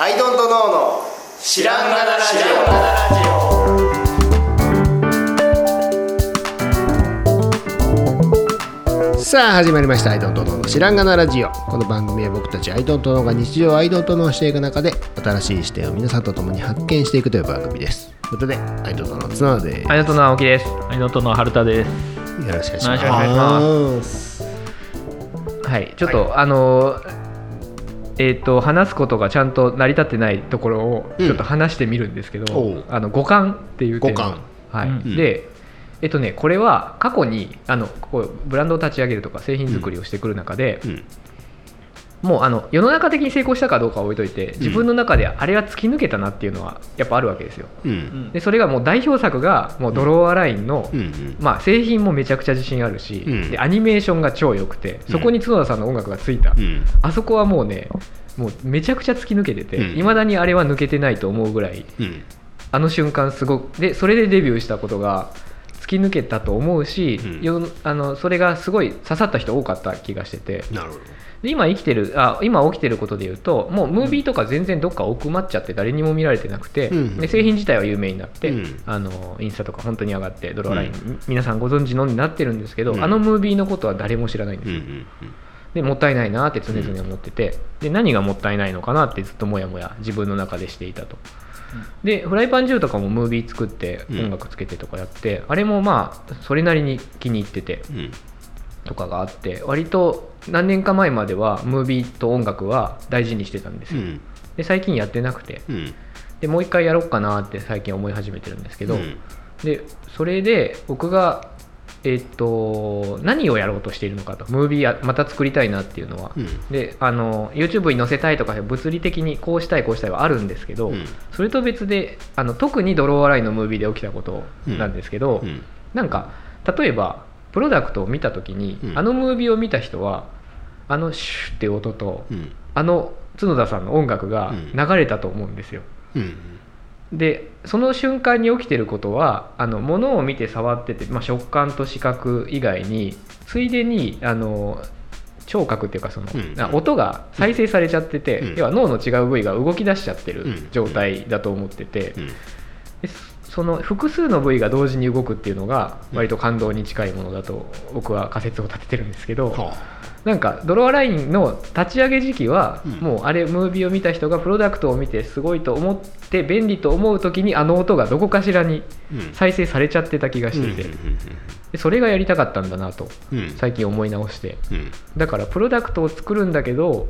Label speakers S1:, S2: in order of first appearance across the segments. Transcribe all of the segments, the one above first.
S1: アイドントノーの知らんがなラジオ。さあ始まりました「アイドントノーの知らんがなラジオ」この番組は僕たちアイドントノーが日常アイドントノーしていく中で新しい視点を皆さんと共に発見していくという番組です。ということでアイドントノーの綱野です。
S2: アイドントノー青木です。
S3: アイドントノー春田です。
S1: よろしくお願いします。
S2: お願いします。はいちょっと、あのえー、と話すことがちゃんと成り立ってないところを
S1: うん。
S2: ちょっと話してみるんですけど、
S1: おう。
S2: あの五感っていうテーマ
S1: 五感。
S2: はい。
S3: うん。
S2: でえっとね、これは過去にあのこうブランドを立ち上げるとか製品作りをしてくる中で、
S1: うん
S2: もうあの世の中的に成功したかどうかは置いといて自分の中であれは突き抜けたなっていうのはやっぱあるわけですよ。
S1: うん。
S2: でそれがもう代表作がもうドローアラインの、
S1: うんうん。
S2: まあ、製品もめちゃくちゃ自信あるし、
S1: うん。
S2: でアニメーションが超良くてそこに角田さんの音楽がついた、
S1: うん。
S2: あそこはもうねもうめちゃくちゃ突き抜けてて
S1: うん。
S2: いま、未だにあれは抜けてないと思うぐらい
S1: うん。
S2: あの瞬間すごくでそれでデビューしたことが突き抜けたと思うし、あのそれがすごい刺さった人多かった気がしてて。
S1: なるほど
S2: で今生きてるあ今起きてることで言うともうムービーとか全然どっか奥まっちゃって誰にも見られてなくて、
S1: うん
S2: で製品自体は有名になって、
S1: うん
S2: あのインスタとか本当に上がってドローライン、
S1: うん。
S2: 皆さんご存知のになってるんですけど、
S1: うん。
S2: あのムービーのことは誰も知らないんですよ、
S1: うんうん
S2: でもったいないなって常々思ってて、で何がもったいないのかなってずっともやもや自分の中でしていたと。でフライパン銃とかもムービー作って
S1: うん。
S2: 音楽つけてとかやって、あれもまあそれなりに気に入ってて。
S1: うん
S2: とかがあって割と何年か前まではムービーと音楽は大事にしてたんですよ、
S1: うん。
S2: で最近やってなくて。
S1: うん。
S2: でもう一回やろうかなって最近思い始めてるんですけど、
S1: うん。
S2: でそれで僕がえっと何をやろうとしているのかと。ムービーやまた作りたいなっていうのは、
S1: うん。
S2: であの YouTube に載せたいとか物理的にこうしたいこうしたいはあるんですけど、
S1: うん。
S2: それと別であの特にドローアラインのムービーで起きたことなんですけど、
S1: うん。
S2: なんか例えばプロダクトを見た時に、
S1: うん。
S2: あのムービーを見た人はあのシュッって音と、
S1: うん。
S2: あの角田さんの音楽が
S1: うん。
S2: 流れたと思うんですよ。
S1: うん。
S2: でその瞬間に起きてることはあの物を見て触ってて、まあ、食感と視覚以外についでにあの聴覚っていうかその、
S1: うん。
S2: あ音が再生されちゃってて、
S1: うん。
S2: 要は脳の違う部位が動き出しちゃってる
S1: うん。
S2: 状態だと思ってて、
S1: うん。
S2: でその複数の部位が同時に動くっていうのが割と感動に近いものだと僕は仮説を立ててるんですけど、
S1: は
S2: なんかドローアラインの立ち上げ時期は、
S1: うん。
S2: もうあれムービーを見た人がプロダクトを見てすごいと思って便利と思う時にあの音がどこかしらに
S1: うん。
S2: 再生されちゃってた気がして。て、でそれがやりたかったんだなと最近思い直して。
S1: うん。
S2: だからプロダクトを作るんだけど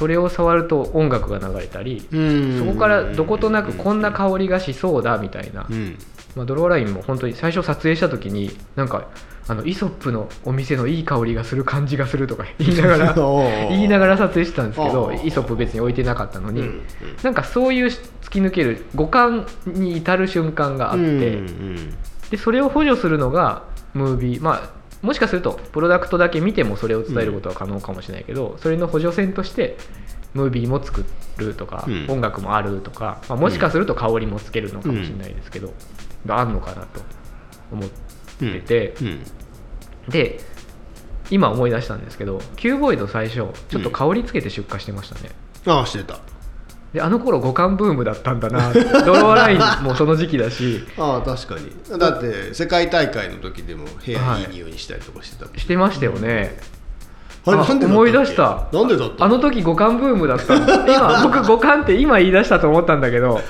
S2: それを触ると音楽が流れたり、
S1: うん。
S2: そこからどことなくこんな香りがしそうだみたいな、
S1: うん。
S2: まあ、ドローラインも本当に最初撮影した時になんかあのイソップのお店のいい香りがする感じがするとか 言いながら 言いながら撮影してたんですけどイソップ別に置いてなかったのに、
S1: うん。うん
S2: なんかそういう突き抜ける五感に至る瞬間があって、
S1: うん。
S2: でそれを補助するのがムービー。まあもしかするとプロダクトだけ見てもそれを伝えることは可能かもしれないけど、それの補助線としてムービーも作るとか、
S1: うん。
S2: 音楽もあるとか、まあ、もしかすると香りもつけるのかもしれないですけど、があるのかなと思ってて、
S1: うん。
S2: で今思い出したんですけどキューボイド最初ちょっと香りつけて出荷してましたね、
S1: ああしてた
S2: であの頃五感ブームだったんだなドローラインもその時期だし。
S1: ああ確かに。だって世界大会の時でも部屋い。い匂いにしたりとかしてたもん
S2: してましたよね、
S1: あれ
S2: あ
S1: なんで
S2: 思い出した。
S1: なんでだった
S2: あの時五感ブームだった 今僕五感って今言い出したと思ったんだけど。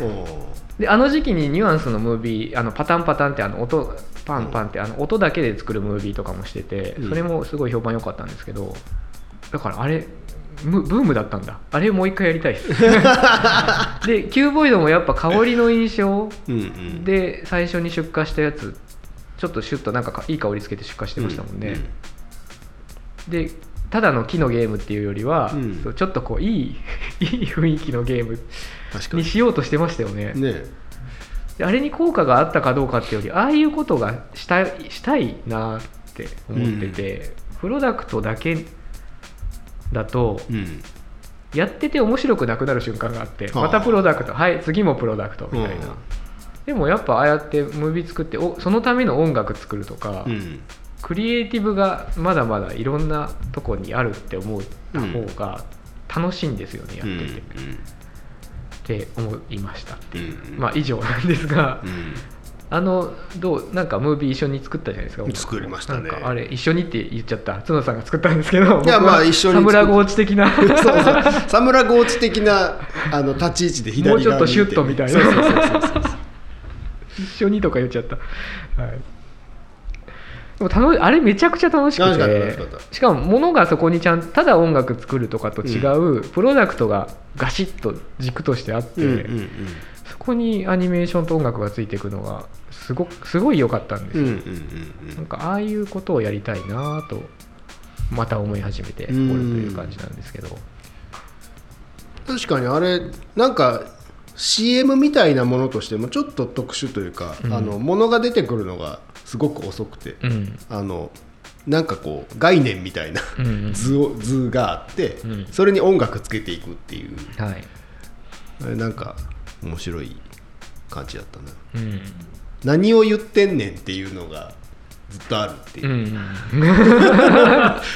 S1: お
S2: であの時期にニュアンスのムービーあのパタンパタンってあの音パンパンってあの音だけで作るムービーとかもしてて
S1: うん。
S2: それもすごい評判良かったんですけど。だからあれムブームだったんだ。あれもう一回やりたい。ですでキューボイドもやっぱ香りの印象。
S1: うんうん。
S2: で最初に出荷したやつちょっとシュッとなんかいい香りつけて出荷してましたもんね、でただの木のゲームっていうよりは、
S1: うん。
S2: ちょっとこういい いい雰囲気のゲーム
S1: に。
S2: にしようとしてましたよね。
S1: ね。
S2: であれに効果があったかどうかっていうよりああいうことがしたいしたいなって思ってて、プロダクトだけだと
S1: うん
S2: やってて面白くなくなる瞬間があってまたプロダクトはい次もプロダクトみたいな、
S1: うん
S2: でもやっぱああやってムービー作っておそのための音楽作るとか、
S1: うん。
S2: クリエイティブがまだまだいろんなとこにあるって思った方が楽しいんですよねや
S1: うん
S2: ってて、って思いましたっていう、
S1: うん。
S2: まあ以上なんですが、
S1: うん
S2: あのどうなんかムービー一緒に作ったじゃないですか
S1: 作りましたね。
S2: あれ一緒にって言っちゃった角田さんが作ったんですけど
S1: いやまあ一緒に
S2: サムラゴーチ的な。
S1: そうそう。サムラゴーチ的なあの立ち位置で左側
S2: もうちょっとシュッとみたいな。一緒にとか言っちゃった、はい、でも楽しあれめちゃくちゃ楽しく
S1: 楽しかった楽しか
S2: てしかも物がそこにちゃんただ音楽作るとかと違う、プロダクトがガシッと軸としてあって、
S1: うんうんうん。
S2: そこにアニメーションと音楽がついていくのがすごくすごい良かったんですよ、
S1: うんうんうん
S2: なんかああいうことをやりたいなとまた思い始めておるという感じなんですけど、
S1: 確かにあれなんか CM みたいなものとしてもちょっと特殊というか、
S2: うん。
S1: あの物が出てくるのがすごく遅くて、
S2: うん。
S1: あのなんかこう概念みたいな図を図があって、
S2: うん。
S1: それに音楽つけていくっていう。
S2: はい、
S1: なんか面白い感じだったな。
S2: うん。
S1: 何を言ってんねんっていうのがずっとあるっていう。う、
S2: ん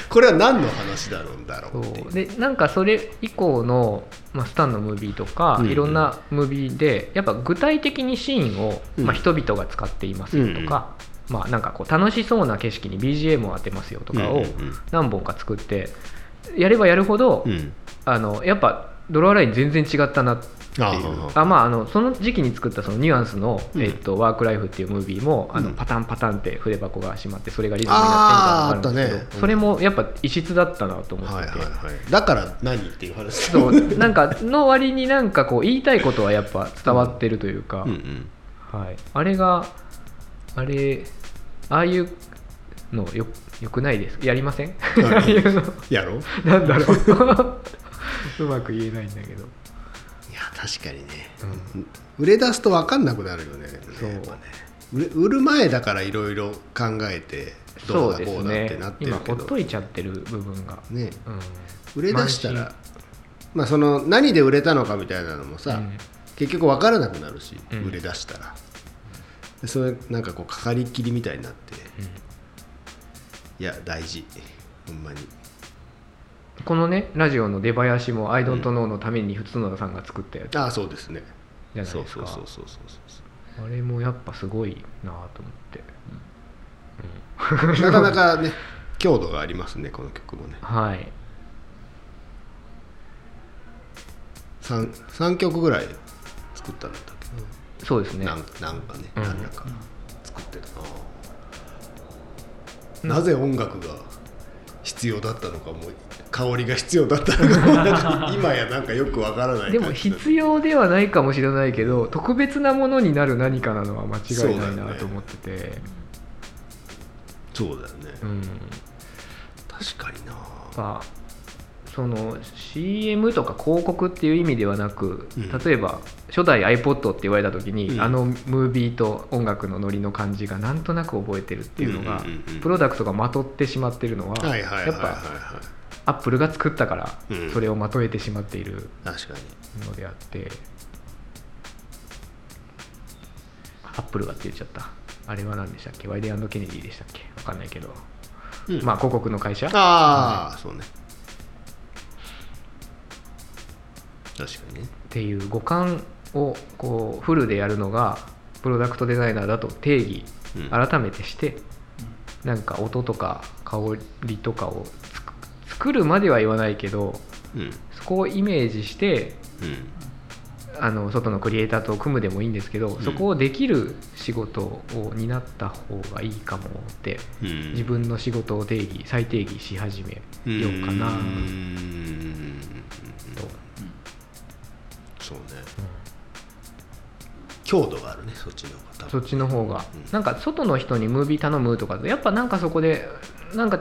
S1: これは何の話だろうんだろ
S2: そう。でなんかそれ以降の、まあ、スタンのムービーとか、
S1: うんうん。
S2: いろんなムービーでやっぱ具体的にシーンを、
S1: うん。
S2: まあ、人々が使っていますよとか、まあ、なんかこう楽しそうな景色に BGM を当てますよとかを
S1: うんうんうん。
S2: 何本か作ってやればやるほど、
S1: うん。
S2: あのやっぱドローライン全然違ったなっていう。
S1: あ
S2: まあ、あのその時期に作ったそのニュアンスの、
S1: うん。
S2: えっと「ワークライフ」っていうムービーもあの
S1: うん。
S2: パタンパタンって筆箱が閉まってそれがリズムになってみたいなのがあるんですけど
S1: ね。うん。
S2: それもやっぱ異質だったなと思って。て、
S1: はいはいはい。だから何っていう話
S2: そうなんかの割になんかこう言いたいことはやっぱ伝わってるというか、
S1: うんうん。
S2: はい、あれがあれああいうのよよくないです。やりません？ああいうの。
S1: やろう。い
S2: なんだろう うまく言えないんだけど。
S1: や確かにね、売れ出すと分かんなくなるよね。
S2: そう。
S1: ね。売る前だからいろいろ考えてど
S2: そう
S1: だこうだって
S2: ね
S1: なってる
S2: 今ほっ
S1: けど
S2: といちゃってる部分が、
S1: ね。
S2: うん、
S1: 売れ出した
S2: 慢
S1: らまあその何で売れたのかみたいなのもさ、
S2: うん。
S1: 結局分からなくなるし、
S2: うん。
S1: 売れ出したら。でそれなんかこうかかりっきりみたいになって、いや大事。ほんまに
S2: このねラジオの出囃子も「アイドントノーのために角田さんが作ったやつ。
S1: ああそうですね。
S2: じゃないですか。
S1: そうそうそうそうそう
S2: あれもやっぱすごいなと思って、
S1: なかなかね強度がありますねこの曲もね。
S2: はい。
S1: 三三曲ぐらい作ったんだったっけ？
S2: そうですね。
S1: なんなんかね、
S2: うん。
S1: 何らか作ってた。な、なぜ音楽が必要だったのかも香りが必要だったのかも。今やなんかよくわからない
S2: でも必要ではないかもしれないけど特別なものになる何かなのは間違いないなと思ってて。
S1: そうだよね、
S2: うん。
S1: 確かにな。
S2: まあその CM とか広告っていう意味ではなく、
S1: うん。
S2: 例えば初代 iPod って言われた時に、
S1: うん。
S2: あのムービーと音楽のノリの感じがなんとなく覚えてるっていうのが、プロダクトがまとってしまってるのは、やっぱアップルが作ったから
S1: うん。
S2: それをまとえてしまっているのであって、アップルがって言っちゃった。あれは何でしたっけ？ワイデンケネディでしたっけ？わかんないけど、
S1: うん。
S2: まあ広告の会社？
S1: ああ、そうね確かにね。
S2: っていう五感をこうフルでやるのがプロダクトデザイナーだと定義
S1: うん。
S2: 改めてして、なんか音とか香りとかをつく作るまでは言わないけど
S1: うん。
S2: そこをイメージして
S1: うん。
S2: あの外のクリエイターと組むでもいいんですけど、
S1: ん。
S2: そこをできる仕事を担った方がいいかもって
S1: うん。
S2: 自分の仕事を定義再定義し始めようかな。
S1: うーんそうね、強度があるねそっちの方が。
S2: そっちの方が、
S1: うん。
S2: なんか外の人にムービー頼むとかやっぱなんかそこでなんかん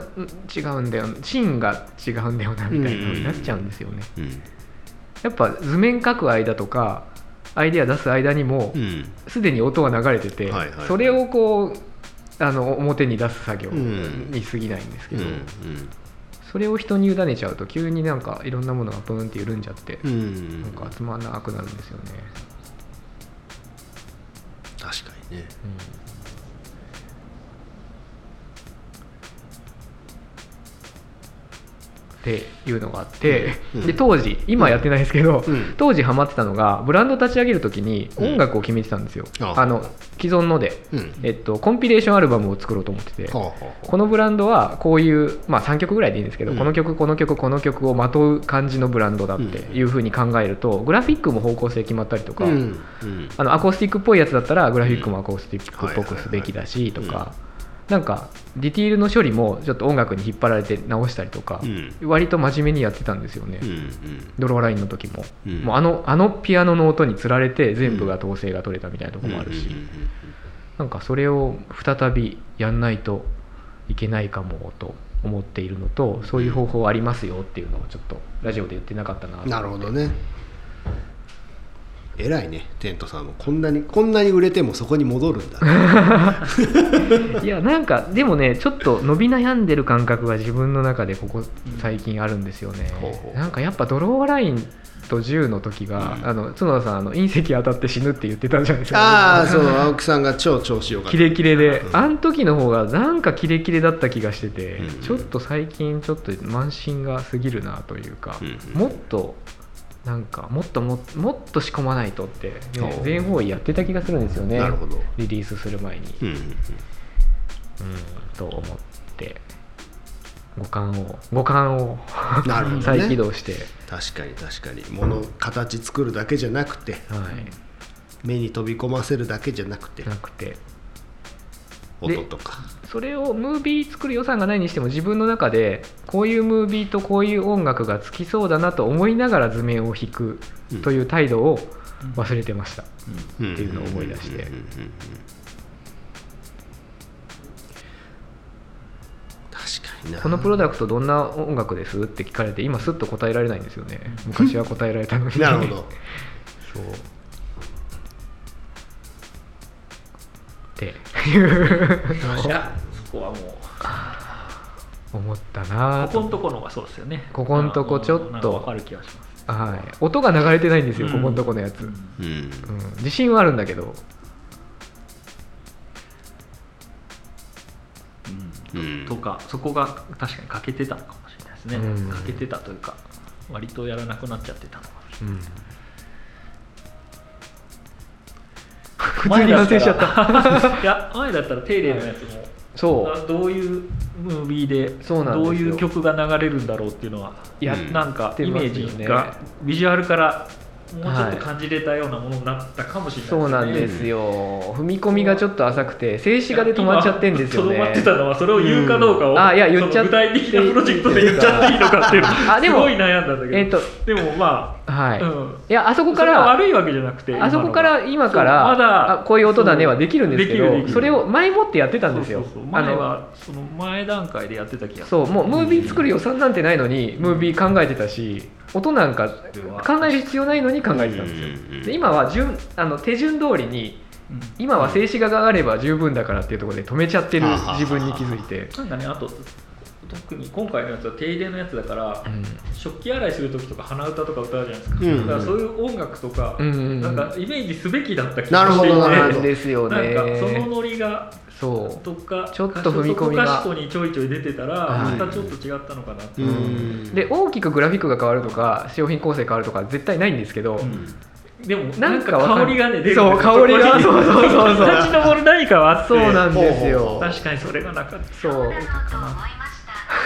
S2: 違うんだよシーンが違うんだよなみたいなのになっちゃうんですよね、
S1: うん。
S2: やっぱ図面描く間とかアイデア出す間にも
S1: うん。
S2: すで、に音は流れてて、
S1: はいはいはい。
S2: それをこうあの表に出す作業
S1: うん。
S2: に過ぎないんですけど、
S1: うん
S2: それを人に委ねちゃうと急になんかいろんなものがプーンって緩んじゃって、
S1: うん。うん
S2: なんかつまんなくなるんですよね、
S1: 確かにね
S2: っていうのがあって、
S1: うん。
S2: で当時今はやってないですけど、
S1: うん。
S2: 当時ハマってたのがブランド立ち上げる時に
S1: うん。
S2: 音楽を決めてたんですよ、
S1: あ
S2: あ。の既存ので、
S1: うん。
S2: えっと、コンピレーションアルバムを作ろうと思ってて、このブランドはこういう、まあ、3曲ぐらいでいいんですけど、
S1: うん。
S2: この曲この曲この曲をまとう感じのブランドだっていうふうに考えると、グラフィックも方向性決まったりとか、
S1: ううん。うん。
S2: あのアコースティックっぽいやつだったらグラフィックもアコースティックっぽくすべきだしとかなんかディティールの処理もちょっと音楽に引っ張られて直したりとか
S1: うん。
S2: 割と真面目にやってたんですよね。
S1: うんうん。
S2: ドローラインの時も。
S1: うん。
S2: もうあのあのピアノの音につられて全部が統制が取れたみたいなところもあるし。
S1: うんうんうん
S2: なんかそれを再びやんないといけないかもと思っているのとそういう方法ありますよっていうのをちょっとラジオで言ってなかったなと
S1: なるほどね偉いねテントさんもこんなにこんなに売れてもそこに戻るんだ。
S2: いやなんかでもねちょっと伸び悩んでる感覚が自分の中でここ最近あるんですよね。
S1: ほうほう。
S2: なんかやっぱドローラインと銃の時が、
S1: うん。
S2: あの角田さんあの隕石当たって死ぬって言ってたじゃないですか。
S1: ああそう青木さんが超調子よかった。
S2: キレキレで、
S1: うん。
S2: あの時の方がなんかキレキレだった気がしてて、
S1: うん。
S2: ちょっと最近ちょっと慢心が過ぎるなというか、
S1: うん。
S2: もっとなんかもっとももっと仕込まないとって、
S1: お
S2: ね
S1: う、
S2: 全方位やってた気がするんですよね。
S1: なるほど。
S2: リリースする前に、
S1: うんうん
S2: うん。と思って五感を五感を
S1: なるほどね。
S2: 再起動して、
S1: 確かに確かに。物形作るだけじゃなくて
S2: はい、
S1: 目に飛び込ませるだけじゃなくて。
S2: なくて。
S1: 音とか
S2: それをムービー作る予算がないにしても自分の中でこういうムービーとこういう音楽がつきそうだなと思いながら図面を引くという態度を忘れてました、
S1: って
S2: いうのを思い出して。
S1: 確かにな。
S2: このプロダクトどんな音楽ですって聞かれて今すっと答えられないんですよね。昔は答えられたのに。
S1: なるほど。
S2: そ うっていう。
S3: いやそこはも
S2: 思ったな
S3: うここ
S2: と
S3: のところがそうですよね。
S2: ここんとこちょっと。
S3: なんかる気がします。
S2: はい。音が流れてないんですよ、
S3: うん。
S2: ここのとこのやつ、うん。
S1: うん。
S2: 自信はあるんだけど。
S3: うん。
S1: うん。
S3: とかそこが確かに欠けてたのかもしれないですね、
S2: うん。
S3: 欠けてたというか割とやらなくなっちゃってたのかもしれ
S2: うん普通に反省しちゃった。
S3: いや前だったら定例のやつも
S2: そう。
S3: あどういうムービーで
S2: そうなん
S3: どういう曲が流れるんだろうっていうのは
S2: や
S1: うん
S3: なんか
S2: て
S3: イメージがビジュアルからもうちょっ
S2: はい
S3: と感じれたようなものになったかもしれない
S2: そうなんですよ。踏み込みがちょっと浅くて静止画で止まっちゃってんですよね。
S3: 今止まってたのはそれを言うかどうかを、
S2: うん。あいや言っちゃ
S3: 具体的なプロジェクトで言っちゃっていいのかっていうの
S2: あでも
S3: すごい悩んだんだけど、
S2: えっと
S3: でもまあ、
S2: はい、
S3: うん、
S2: いやあそこから
S3: 悪いわけじゃなくて
S2: あそこから今から
S3: まだ
S2: あこういう音だねはできるんですけど
S3: そ
S2: れを前もってやってたんですよ。
S3: 前はその前段階でやってた気が
S2: そうもうムービー作る予算なんてないのにムービー考えてたし音なんか考える必要ないのに考えてたんですよ。で今は順あの手順通りに
S3: うん。
S2: 今は静止画があれば十分だからっていうところで止めちゃってる自分に気づいて、
S3: なんかねあと特に今回のやつは停電のやつだから、
S2: うん。
S3: 食器洗いする時とか鼻歌とか歌うじゃないですか、
S1: うん。
S3: だからそういう音楽とか、
S2: うん。うんうん
S3: なんかイメージすべきだった気
S1: なるほ
S3: がしていて
S1: どなるほど。
S2: なんですよね。
S3: なんかそのノリが
S2: そう。
S3: とか
S2: ちょっと踏み込みが。
S3: 歌詞とにちょいちょい出てたら
S2: はい。
S3: またちょっと違ったのかなって
S1: う。ん。
S2: で大きくグラフィックが変わるとか商品構成変わるとか絶対ないんですけど、
S3: でも
S2: な
S3: なんんか香りがね出るんです
S2: そう
S3: よ
S2: 香りが。そうそうそうそう。
S3: 立ち上る何かはあって。
S2: そうなんですよ。
S3: 確かにそれがなかっ
S2: そう。
S3: た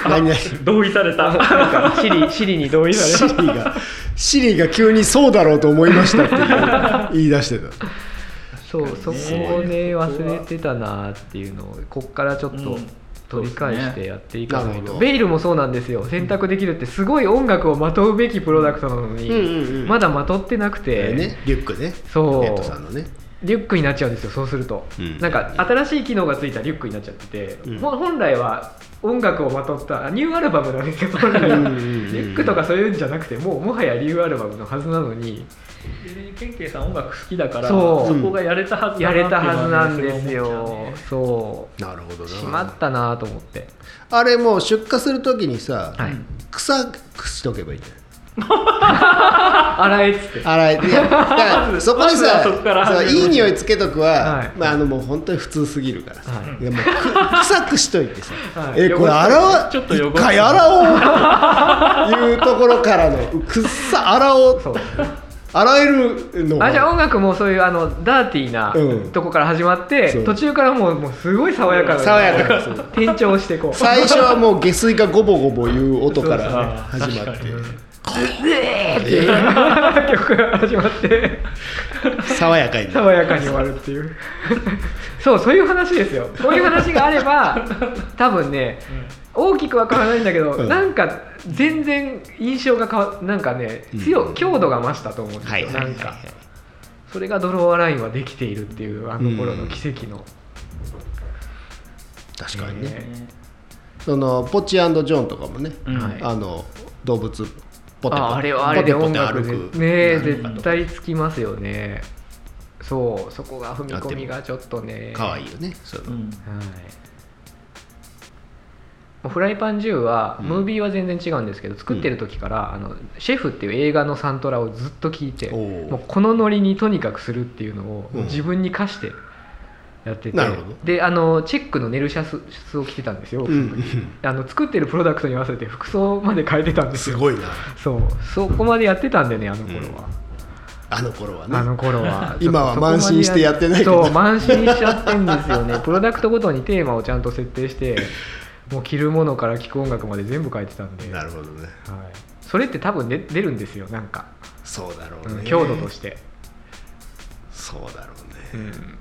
S1: 何々。
S3: 同意された。
S2: なんかシリ シリに同意された。
S1: シリがシリが急にそうだろうと思いましたって言い出してた。
S2: そうそこをね忘れてたなっていうのをこっからちょっと
S3: うん。
S2: 取り返してやっていかないと、
S1: なるほど。
S2: ベイルもそうなんですよ。選択できるってすごい音楽をまとうべきプロダクトなのに、
S1: うんうんうん。
S2: まだまとってなくて、
S1: ねリュックね。
S2: そう。
S1: ネットさんのね
S2: リュックになっちゃうんですよそうすると、
S1: うん。
S2: なんか新しい機能がついたリュックになっちゃってて、
S1: うん。
S2: ほ本来は音楽をまとったあニューアルバムなんですよ本来はリュックとかそういうんじゃなくてもうもはやニューアルバムのはずなのに。
S3: でケンケイさん音楽好きだから
S2: そう。
S3: こがやれたはずだ
S2: やれたはずなんです
S3: ね。
S2: よそ
S1: なるほど
S2: う
S1: な。
S2: しまったなと思って。
S1: あれもう出荷するときにさ、
S2: はい。
S1: 草しとけばいいんじゃ
S2: 洗えっつって。
S1: 洗えていやだから そこでさいい匂いつけとくは、
S2: はい。
S1: まあ、あのもう本当に普通すぎるからさ、
S2: はい。
S1: い、やもうく臭くしといてさ、
S2: はい。
S1: えこれ洗わ
S3: ちょっと
S1: 一回洗おうという ところからのくっさ洗おう。
S2: そう。
S1: 洗えるの
S2: あじゃあ音楽もそういうあのダーティーな
S1: うん。
S2: とこから始まって、途中からもうもうすごい爽やかな
S1: 爽やか
S2: 転調してこう。
S1: 最初はもう下水がゴボゴボいう音から、始まって
S2: っていう曲が始まって。
S1: 爽やかに。
S2: 爽やかに終わるっていう。そうそういう話ですよ。こういう話があれば 多分ね大きくは変わらないんだけど、
S1: うん。
S2: なんか全然印象が変わなんかね強、
S1: うん。
S2: 強度が増したと思うんですよ、なんか。それがドローアラインはできているっていうあの頃の奇跡の、
S1: 確かにね、
S2: ね。
S1: そのポチジョンとかもね、あの動物ポテト。
S2: ああれはあれで音楽ね絶対つきますよね。そうそこが踏み込みがちょっとね。
S1: 可愛いよねその。
S3: うん。
S2: はい。フライパン10は、
S1: うん。
S2: ムービーは全然違うんですけど作ってる時から、あのシェフっていう映画のサントラをずっと聞いてもうこのノリにとにかくするっていうのを
S1: うん。
S2: 自分に課してやってて、であのチェックのネルシャツを着てたんですよ、
S1: うんうん
S2: あの作ってるプロダクトに合わせて服装まで変えてたんですよ。
S1: すごいな。
S2: そう。そこまでやってたんでねあの頃は、
S1: あの頃はね。
S2: あの頃は。
S1: 今は慢心してやってないけど。
S2: そう慢心しちゃってんですよね。プロダクトごとにテーマをちゃんと設定してもう着るものから聴く音楽まで全部書いてたんで、はい、
S1: なるほどね。
S2: それって多分出出るんですよなんか、
S1: そうだろうね。
S2: うん強度として、
S1: そうだろうね、
S2: うん、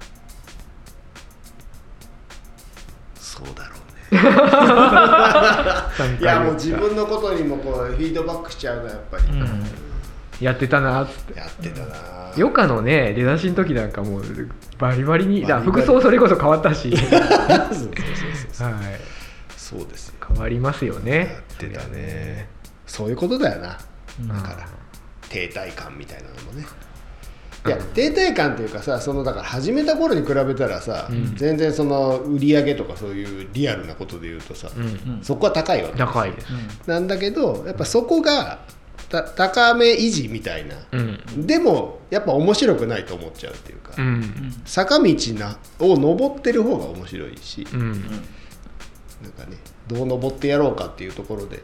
S1: そうだろうね。いやもう自分のことにもこうフィードバックしちゃうのはやっぱり、
S3: うん。
S2: やってたなっつって。
S1: やってたな
S2: 余暇のね出だしの時なんかもうバリバリにだ服装それこそ変わったし、
S1: そうですよ。
S2: 変わりますよ
S1: や
S2: ね
S1: ってたねそういうことだよな。
S3: うん。
S1: だから停滞感みたいなのもねいや停滞感っていうかさそのだから始めた頃に比べたらさ、
S2: うん。
S1: 全然その売り上げとかそういうリアルなことで言うとさ、
S2: うん。
S3: うん。
S1: そこは高いわけですよ。
S2: 高いです。
S1: なんだけどやっぱそこがた高め維持みたいな、
S2: うん。
S1: でもやっぱ面白くないと思っちゃうっていうか、
S2: うん。
S1: 坂道なを登ってる方が面白いし、
S2: うん。
S1: なんかねどう登ってやろうかっていうところで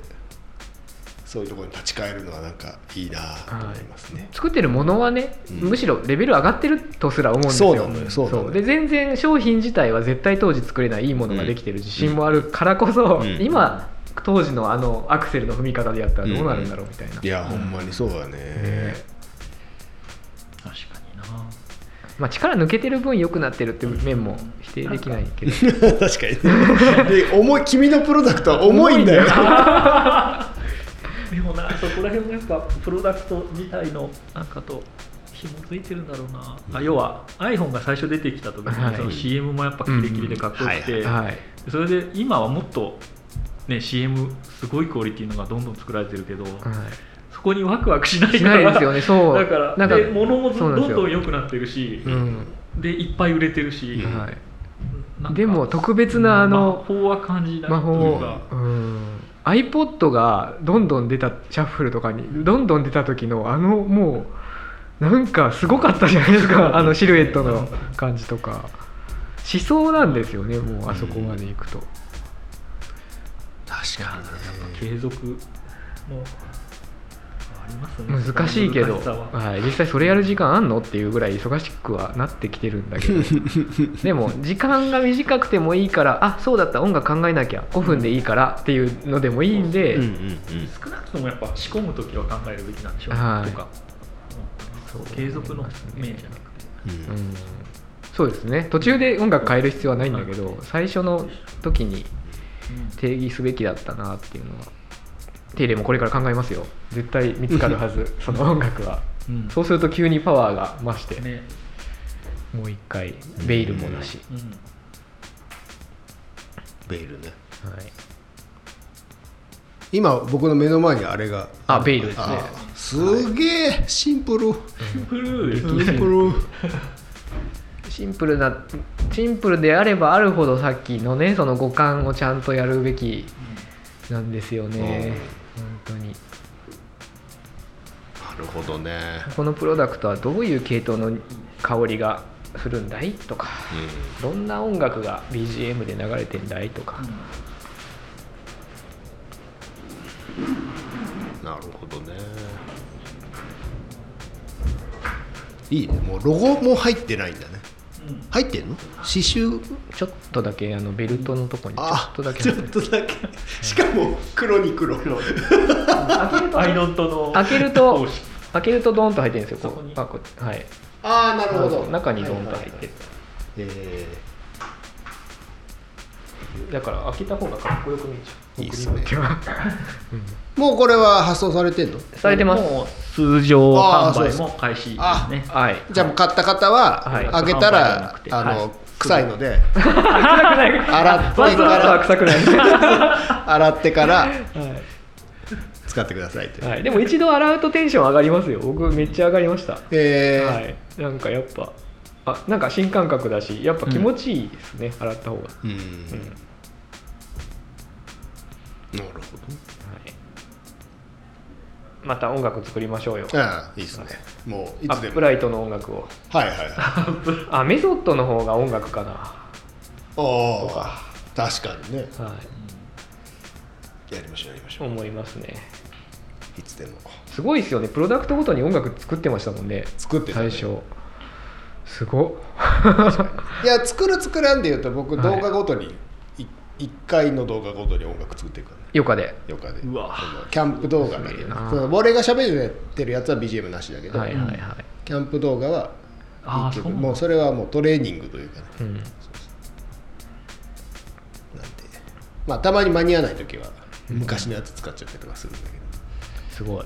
S1: そういうところに立ち返るのはなんかいいなと思いますね。
S2: 作ってるものはね、
S1: うん。
S2: むしろレベル上がってるとすら思うんですよ。
S1: そうなのよ。そう。なのよ
S2: で全然商品自体は絶対当時作れないいいものができてる自信もあるからこそ、
S1: うん。
S2: 今当時のあのアクセルの踏み方でやったらどうなるんだろうみたいな、
S1: いや、ほんまにそうだね。
S2: ね
S3: 確かにな。
S2: まあ、力抜けてる分良くなってるっていう面も否定できないけど。
S1: 確かに。で重い君のプロダクトは重いんだよ。
S3: でもな。そこら辺もやっぱプロダクト自体のなんかと紐づいてるんだろうな、あ要は iPhone が最初出てきた時に、
S2: はい。
S3: その CM もやっぱキレキレでかっこよくて、
S2: はい。
S3: それで今はもっと、ね、CM すごいクオリティのがどんどん作られてるけど、
S2: はい。
S3: そこにワクワクしない
S2: し
S3: から。
S2: ないですよね。そう。
S3: だから
S2: なんか
S3: で物もど
S2: ん
S3: どん良くなってるし、
S2: うん。
S3: でいっぱい売れてるし、
S1: うん
S2: はいでも特別なあの
S3: 魔法は感じない
S2: 魔
S3: という
S2: 法。
S3: か、
S2: うん iPod がどんどん出たシャッフルとかにどんどん出た時のあのもうなんかすごかったじゃないですか。あのシルエットの感じとか。思想なんですよねもうあそこまで行くと、
S1: 確か
S3: 継続のありますね。
S2: 難しいけど、
S3: は。
S2: はい、実際それやる時間あんのっていうぐらい忙しくはなってきてるんだけど。でも時間が短くてもいいからあそうだった。音楽考えなきゃ。5分でいいからっていうのでもいいんで、
S1: に。うんうんうん。
S3: 少なくともやっぱ仕込む時は考えるべきなんでしょうね、
S2: はい。
S3: とか。
S2: そう。
S3: 継続の面じゃなくて。
S1: うん。
S2: うん。そうですね。途中で音楽変える必要はないんだけど最初の時に定義すべきだったなっていうのは手入れもこれから考えますよ。絶対見つかるはずその音楽は。
S3: うん。
S2: そうすると急にパワーが増して、
S3: ね。
S2: もう一回ベイルもなし、
S3: うん。
S1: ベイルね。
S2: はい、
S1: 今僕の目の前にあれが。
S2: あベイルですね。
S1: あすげえシンプル。
S3: フル
S1: シンプル。
S2: シンプルなシンプルであればあるほどさっきのねその五感をちゃんとやるべきなんですよね本当に。
S1: るほどね。
S2: このプロダクトはどういう系統の香りがするんだいとかどんな音楽が BGM で流れてんだいとか、
S1: なるほどね。いいね。もうロゴも入ってないんだね入ってんの？刺繍？
S2: ちょっとだけあのベルトのとこにちょ
S1: あ
S2: っとだけ。
S1: ちょっとだけ。しかも黒に黒。
S2: 開けると
S3: アイドントの
S2: 開けると開けるとドンと入ってるんですよこあこうはい。
S1: ああなるほど。
S2: 中にドンと入ってる、
S1: はい。はいはいえ
S2: だから開けた方がかっこよく見えちゃう
S1: いいっすね。もうこれは発送されてんの？
S2: されてます。
S3: もう通常販売も開始ですね。
S2: はい。
S1: じゃあもう買った方は
S2: はい。
S1: 開けたらあの
S3: はい。
S1: 臭いので。
S2: 臭くない。
S1: 洗って
S2: わざわざは臭くない。
S1: 洗ってから。
S2: は
S1: 使ってくださいって
S2: い、はい、でも一度洗うとテンション上がりますよ。僕めっちゃ上がりました。
S1: えー。
S2: はい。なんかやっぱあなんか新感覚だしやっぱ気持ちいいですね、洗った方が、
S1: うん。
S2: うん。はい、
S1: なるほ
S2: また音楽作りましょうよ。
S1: どああいいですね。もうい
S2: ア
S1: つでも。
S2: ップライトの音楽を。
S1: はいはいはい。
S2: あメソッドの方が音楽かな。
S1: おお確かにね。
S2: は
S1: やりましょうやりまし
S2: い
S1: ょう。
S2: 思いますね。
S1: いつでも。
S2: すごいですよね。プロダクトごとに音楽作ってましたもんね。
S1: 作ってたね。
S2: 最初。すごっ。
S1: いや作る作らんで言うと僕
S2: はい。
S1: 動画ごとにい一回の動画ごとに音楽作っていくからね。
S2: 余暇で。
S1: よかで。
S3: うわ。
S1: キャンプ動画だけその俺が喋ってるやつは BGM なしだけど、
S2: はいはいはい、
S1: キャンプ動画は
S3: あーそ
S1: もうそれはもうトレーニングというかね。
S2: うん、
S1: なんで。まあたまに間に合わない時は昔のやつ使っちゃったりとかするんだけど。
S2: すごい。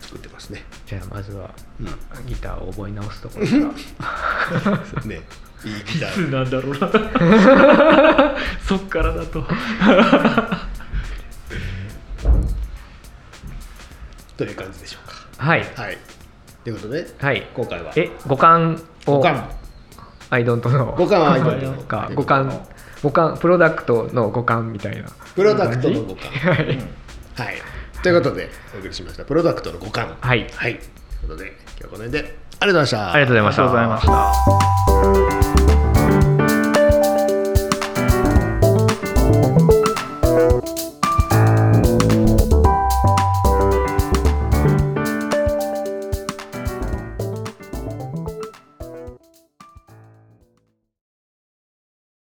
S1: 作ってますね。
S2: じゃあまずは
S1: うん。
S2: ギターを覚え直すところから。
S1: ねい
S3: いつ
S1: ー
S3: なんだろうな。そっからだと。
S1: という感じでしょう
S2: はい。
S1: かはい。ということで
S2: はい。
S1: 今回は。
S2: え五感を。
S1: 五感。
S2: アイドントの
S1: 五感はアイドントの
S2: か 五感五感。プロダクトの五感みたいな。
S1: プロダクトの五感。
S2: はい。
S1: はい。ということでお送りしました。プロダクトの五感。
S2: はい。
S1: はい。ということで今日はこの辺で。ありがとうございました
S2: ありがとうございました。
S3: ありがとうございました